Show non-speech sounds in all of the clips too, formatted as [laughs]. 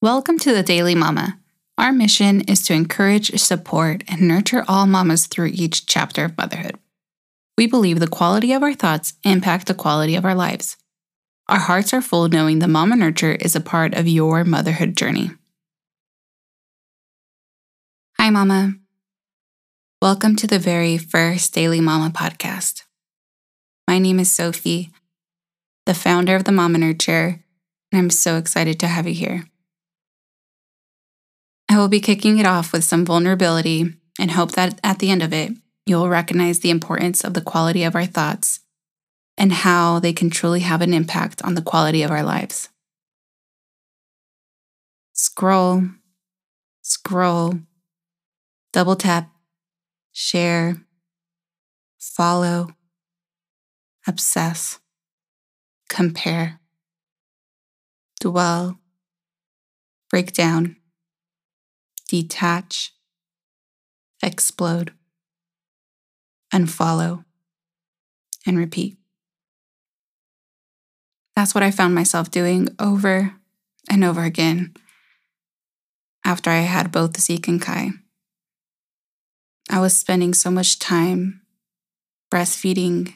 Welcome to the Daily Mama. Our mission is to encourage, support, and nurture all mamas through each chapter of motherhood. We believe the quality of our thoughts impact the quality of our lives. Our hearts are full knowing the Mama Nurture is a part of your motherhood journey. Hi, Mama. Welcome to the very first Daily Mama podcast. My name is Sophie, the founder of the Mama Nurture, and I'm so excited to have you here. I will be kicking it off with some vulnerability and hope that at the end of it, you'll recognize the importance of the quality of our thoughts and how they can truly have an impact on the quality of our lives. Scroll, scroll, double tap, share, follow, obsess, compare, dwell, break down detach, explode, unfollow, and repeat. That's what I found myself doing over and over again after I had both Zeke and Kai. I was spending so much time breastfeeding,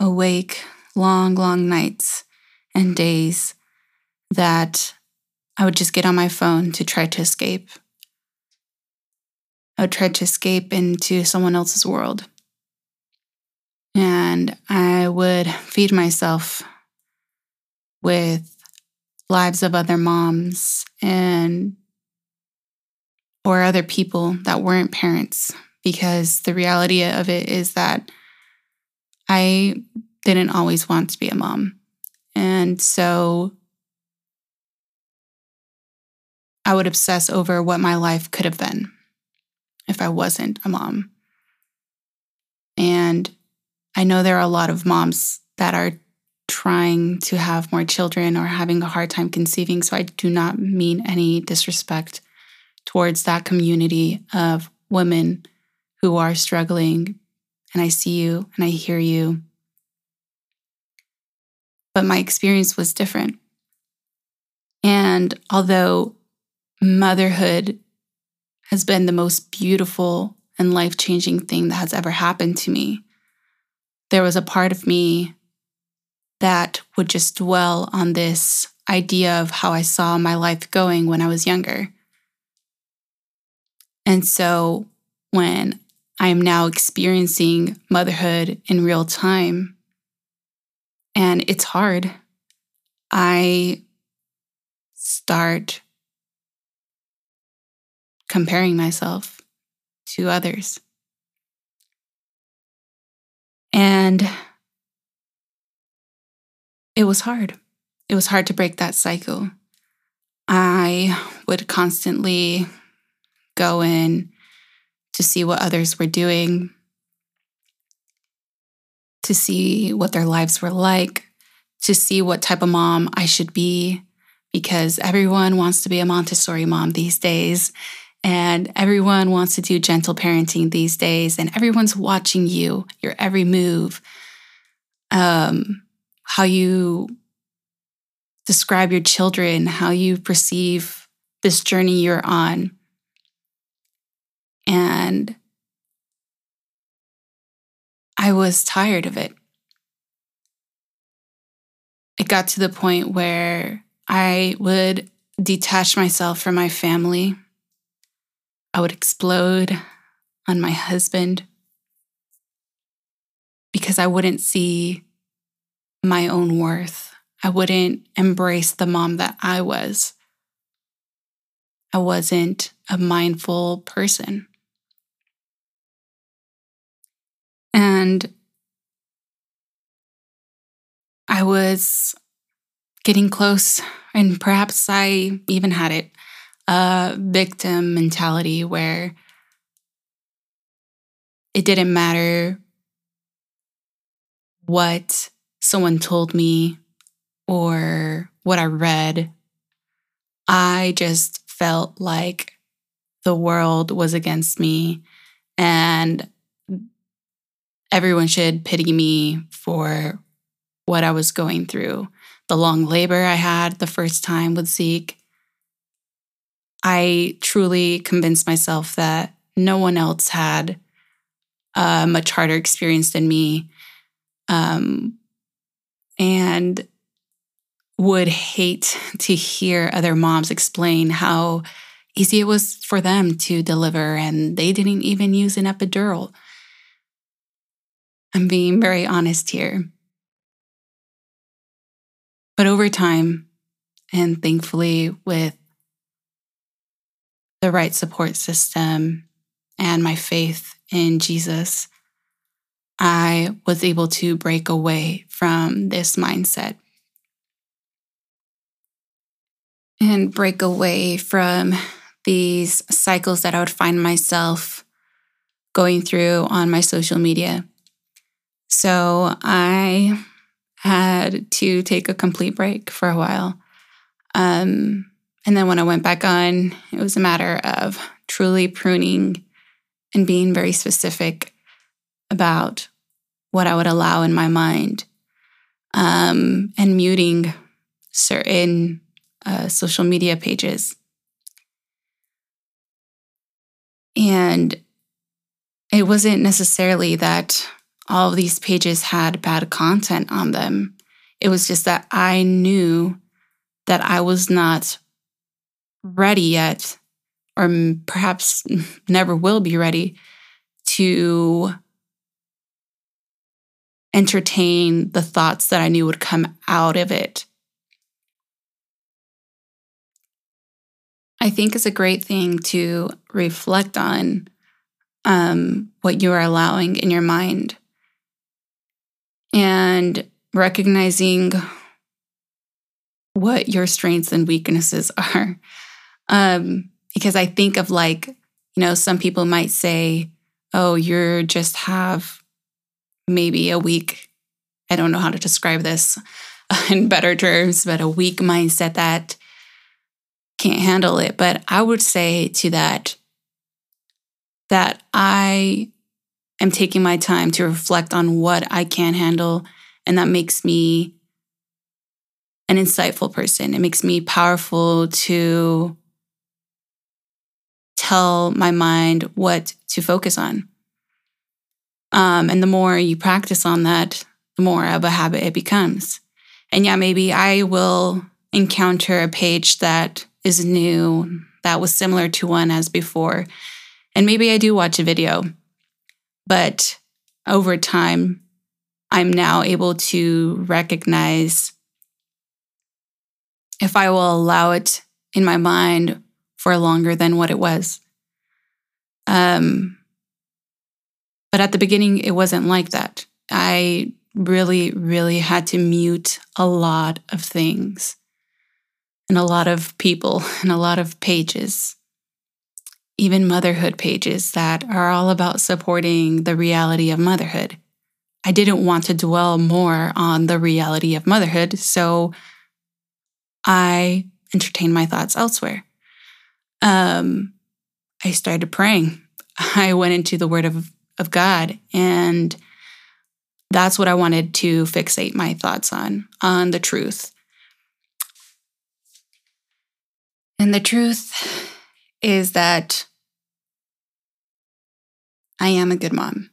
awake long, long nights and days that I would just get on my phone to try to escape I would try to escape into someone else's world. And I would feed myself with lives of other moms and or other people that weren't parents because the reality of it is that I didn't always want to be a mom. And so I would obsess over what my life could have been if I wasn't a mom. And I know there are a lot of moms that are trying to have more children or having a hard time conceiving. So I do not mean any disrespect towards that community of women who are struggling. And I see you and I hear you. But my experience was different. And although motherhood has been the most beautiful and life changing thing that has ever happened to me. There was a part of me that would just dwell on this idea of how I saw my life going when I was younger. And so when I am now experiencing motherhood in real time, and it's hard, I start comparing myself to others. And it was hard. It was hard to break that cycle. I would constantly go in to see what others were doing, to see what their lives were like, to see what type of mom I should be, because everyone wants to be a Montessori mom these days. And everyone wants to do gentle parenting these days, and everyone's watching you, your every move, um, how you describe your children, how you perceive this journey you're on. And I was tired of it. It got to the point where I would detach myself from my family I would explode on my husband because I wouldn't see my own worth. I wouldn't embrace the mom that I was. I wasn't a mindful person. And I was getting close, and perhaps I even had it a victim mentality where it didn't matter what someone told me or what I read. I just felt like the world was against me and everyone should pity me for what I was going through. The long labor I had the first time with Zeke, I truly convinced myself that no one else had a much harder experience than me. Um, and would hate to hear other moms explain how easy it was for them to deliver and they didn't even use an epidural. I'm being very honest here. But over time, and thankfully with the right support system and my faith in Jesus, I was able to break away from this mindset and break away from these cycles that I would find myself going through on my social media. So I had to take a complete break for a while. Um, and then when I went back on, it was a matter of truly pruning and being very specific about what I would allow in my mind um, and muting certain uh, social media pages. And it wasn't necessarily that all of these pages had bad content on them. It was just that I knew that I was not ready yet, or perhaps [laughs] never will be ready to entertain the thoughts that I knew would come out of it. I think it's a great thing to reflect on um, what you are allowing in your mind and recognizing what your strengths and weaknesses [laughs] are. Um, because I think of like, you know, some people might say, oh, you're just have maybe a weak, I don't know how to describe this [laughs] in better terms, but a weak mindset that can't handle it. But I would say to that, that I am taking my time to reflect on what I can handle. And that makes me an insightful person. It makes me powerful to tell my mind what to focus on. Um, and the more you practice on that, the more of a habit it becomes. And yeah, maybe I will encounter a page that is new, that was similar to one as before. And maybe I do watch a video, but over time, I'm now able to recognize if I will allow it in my mind for longer than what it was. Um, but at the beginning, it wasn't like that. I really, really had to mute a lot of things and a lot of people [laughs] and a lot of pages, even motherhood pages that are all about supporting the reality of motherhood. I didn't want to dwell more on the reality of motherhood, so I entertained my thoughts elsewhere. Um, I started praying. [laughs] I went into the Word of, of God, and that's what I wanted to fixate my thoughts on, on the truth. And the truth is that I am a good mom.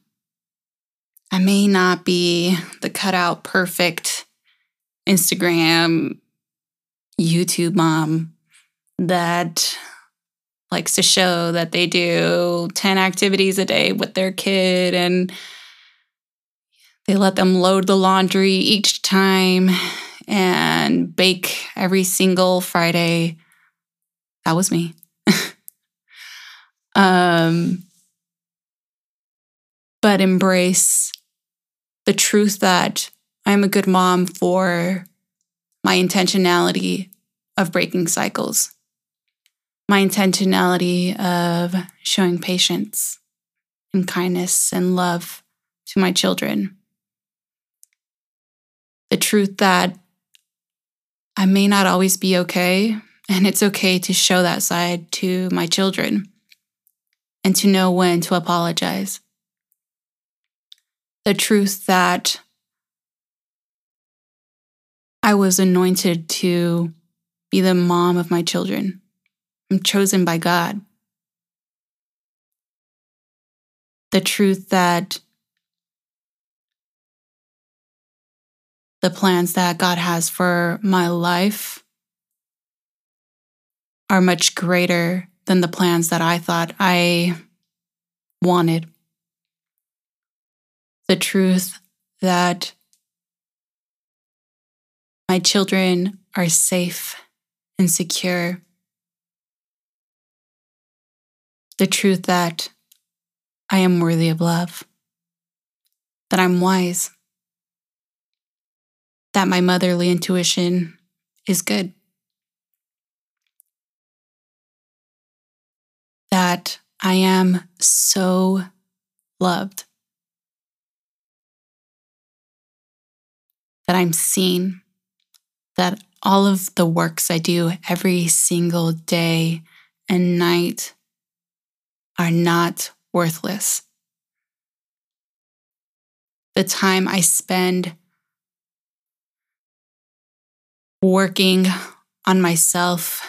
I may not be the cutout perfect Instagram, YouTube mom that likes to show that they do 10 activities a day with their kid and they let them load the laundry each time and bake every single Friday that was me. [laughs] um, but embrace the truth that I'm a good mom for my intentionality of breaking cycles, my intentionality of showing patience and kindness and love to my children. The truth that I may not always be okay and it's okay to show that side to my children and to know when to apologize. The truth that I was anointed to be the mom of my children I'm chosen by God. The truth that the plans that God has for my life are much greater than the plans that I thought I wanted. The truth that my children are safe and secure. The truth that I am worthy of love, that I'm wise, that my motherly intuition is good, that I am so loved, that I'm seen, that all of the works I do every single day and night are not worthless. The time I spend working on myself,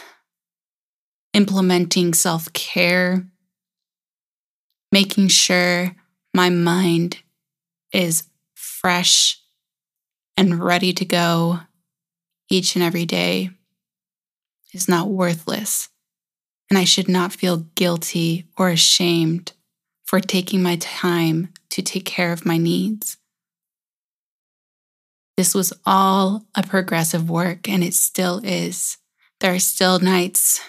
implementing self care, making sure my mind is fresh and ready to go each and every day is not worthless. And I should not feel guilty or ashamed for taking my time to take care of my needs. This was all a progressive work, and it still is. There are still nights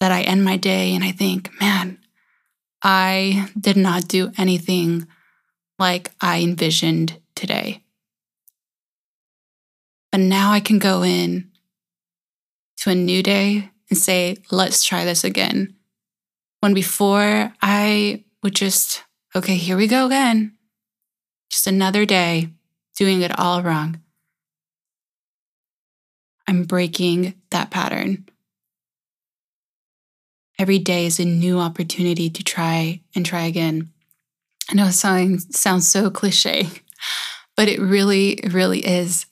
that I end my day and I think, man, I did not do anything like I envisioned today. But now I can go in to a new day and say, let's try this again. When before I would just, okay, here we go again. Just another day doing it all wrong. I'm breaking that pattern. Every day is a new opportunity to try and try again. I know it sounds, sounds so cliche, but it really, really is.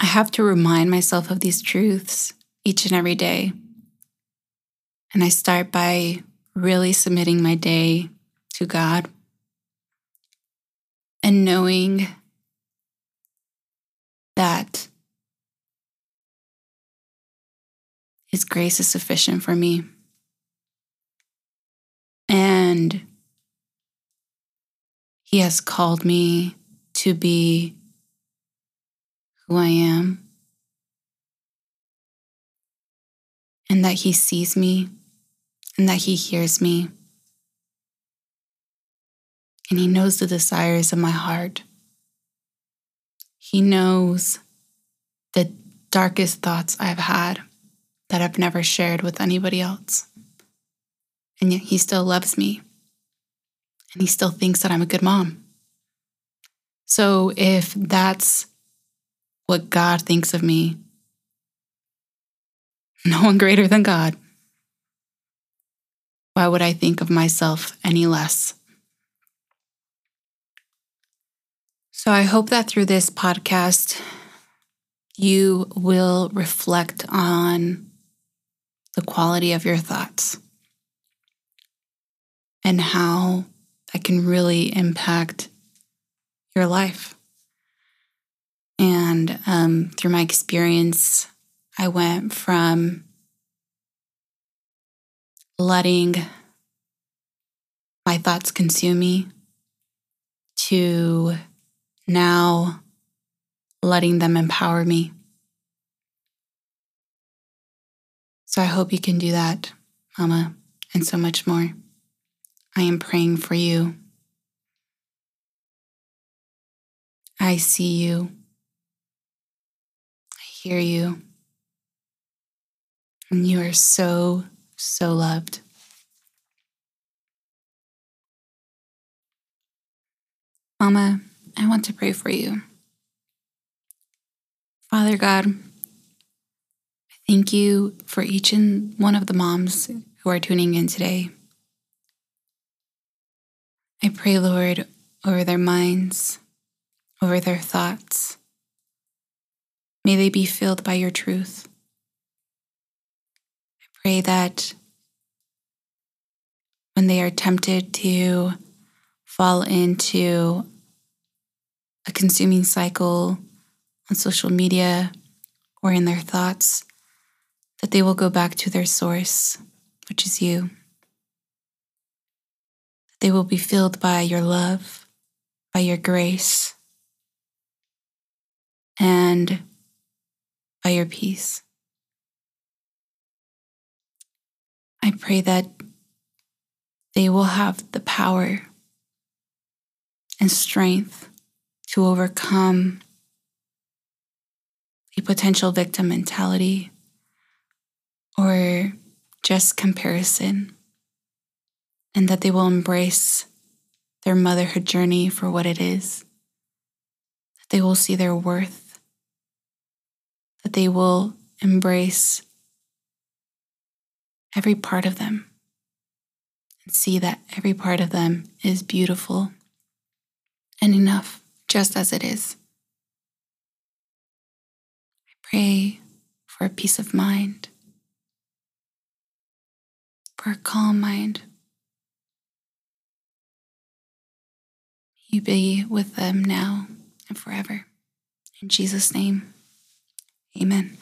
I have to remind myself of these truths each and every day. And I start by really submitting my day to God and knowing that His grace is sufficient for me. And He has called me to be who I am, and that He sees me and that He hears me. And He knows the desires of my heart. He knows the darkest thoughts I've had that I've never shared with anybody else. And yet He still loves me. And He still thinks that I'm a good mom. So if that's what God thinks of me. [laughs] No one greater than God. Why would I think of myself any less? So I hope that through this podcast, you will reflect on the quality of your thoughts and how that can really impact your life. And um, through my experience, I went from letting my thoughts consume me to now letting them empower me. So I hope you can do that, Mama, and so much more. I am praying for you. I see you I hear you. And you are so, so loved. Mama, I want to pray for you. Father God, I thank you for each and one of the moms who are tuning in today. I pray, Lord, over their minds, over their thoughts May they be filled by your truth. Pray that when they are tempted to fall into a consuming cycle on social media or in their thoughts, that they will go back to their source, which is you. They will be filled by your love, by your grace, and by your peace. Pray that they will have the power and strength to overcome a potential victim mentality or just comparison, and that they will embrace their motherhood journey for what it is, that they will see their worth, that they will embrace every part of them and see that every part of them is beautiful and enough just as it is. I pray for a peace of mind, for a calm mind. You be with them now and forever. In Jesus' name, amen.